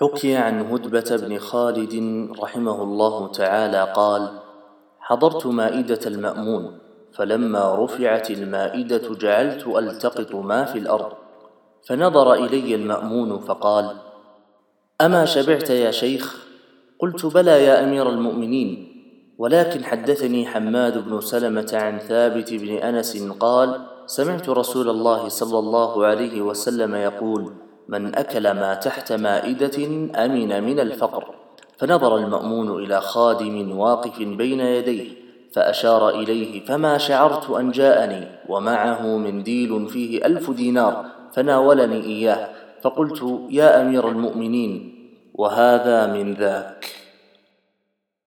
حكي عن هدبة بن خالد رحمه الله تعالى قال حضرت مائدة المأمون فلما رفعت المائدة جعلت ألتقط ما في الأرض. فنظر إلي المأمون فقال أما شبعت يا شيخ؟ قلت بلى يا أمير المؤمنين. ولكن حدثني حماد بن سلمة عن ثابت بن أنس قال سمعت رسول الله صلى الله عليه وسلم يقول من أكل ما تحت مائدة أمن من الفقر. فنظر المأمون إلى خادم واقف بين يديه فأشار إليه فما شعرت أن جاءني؟ ومعه منديل فيه ألف دينار فناولني إياه. فقلت يا أمير المؤمنين وهذا من ذاك.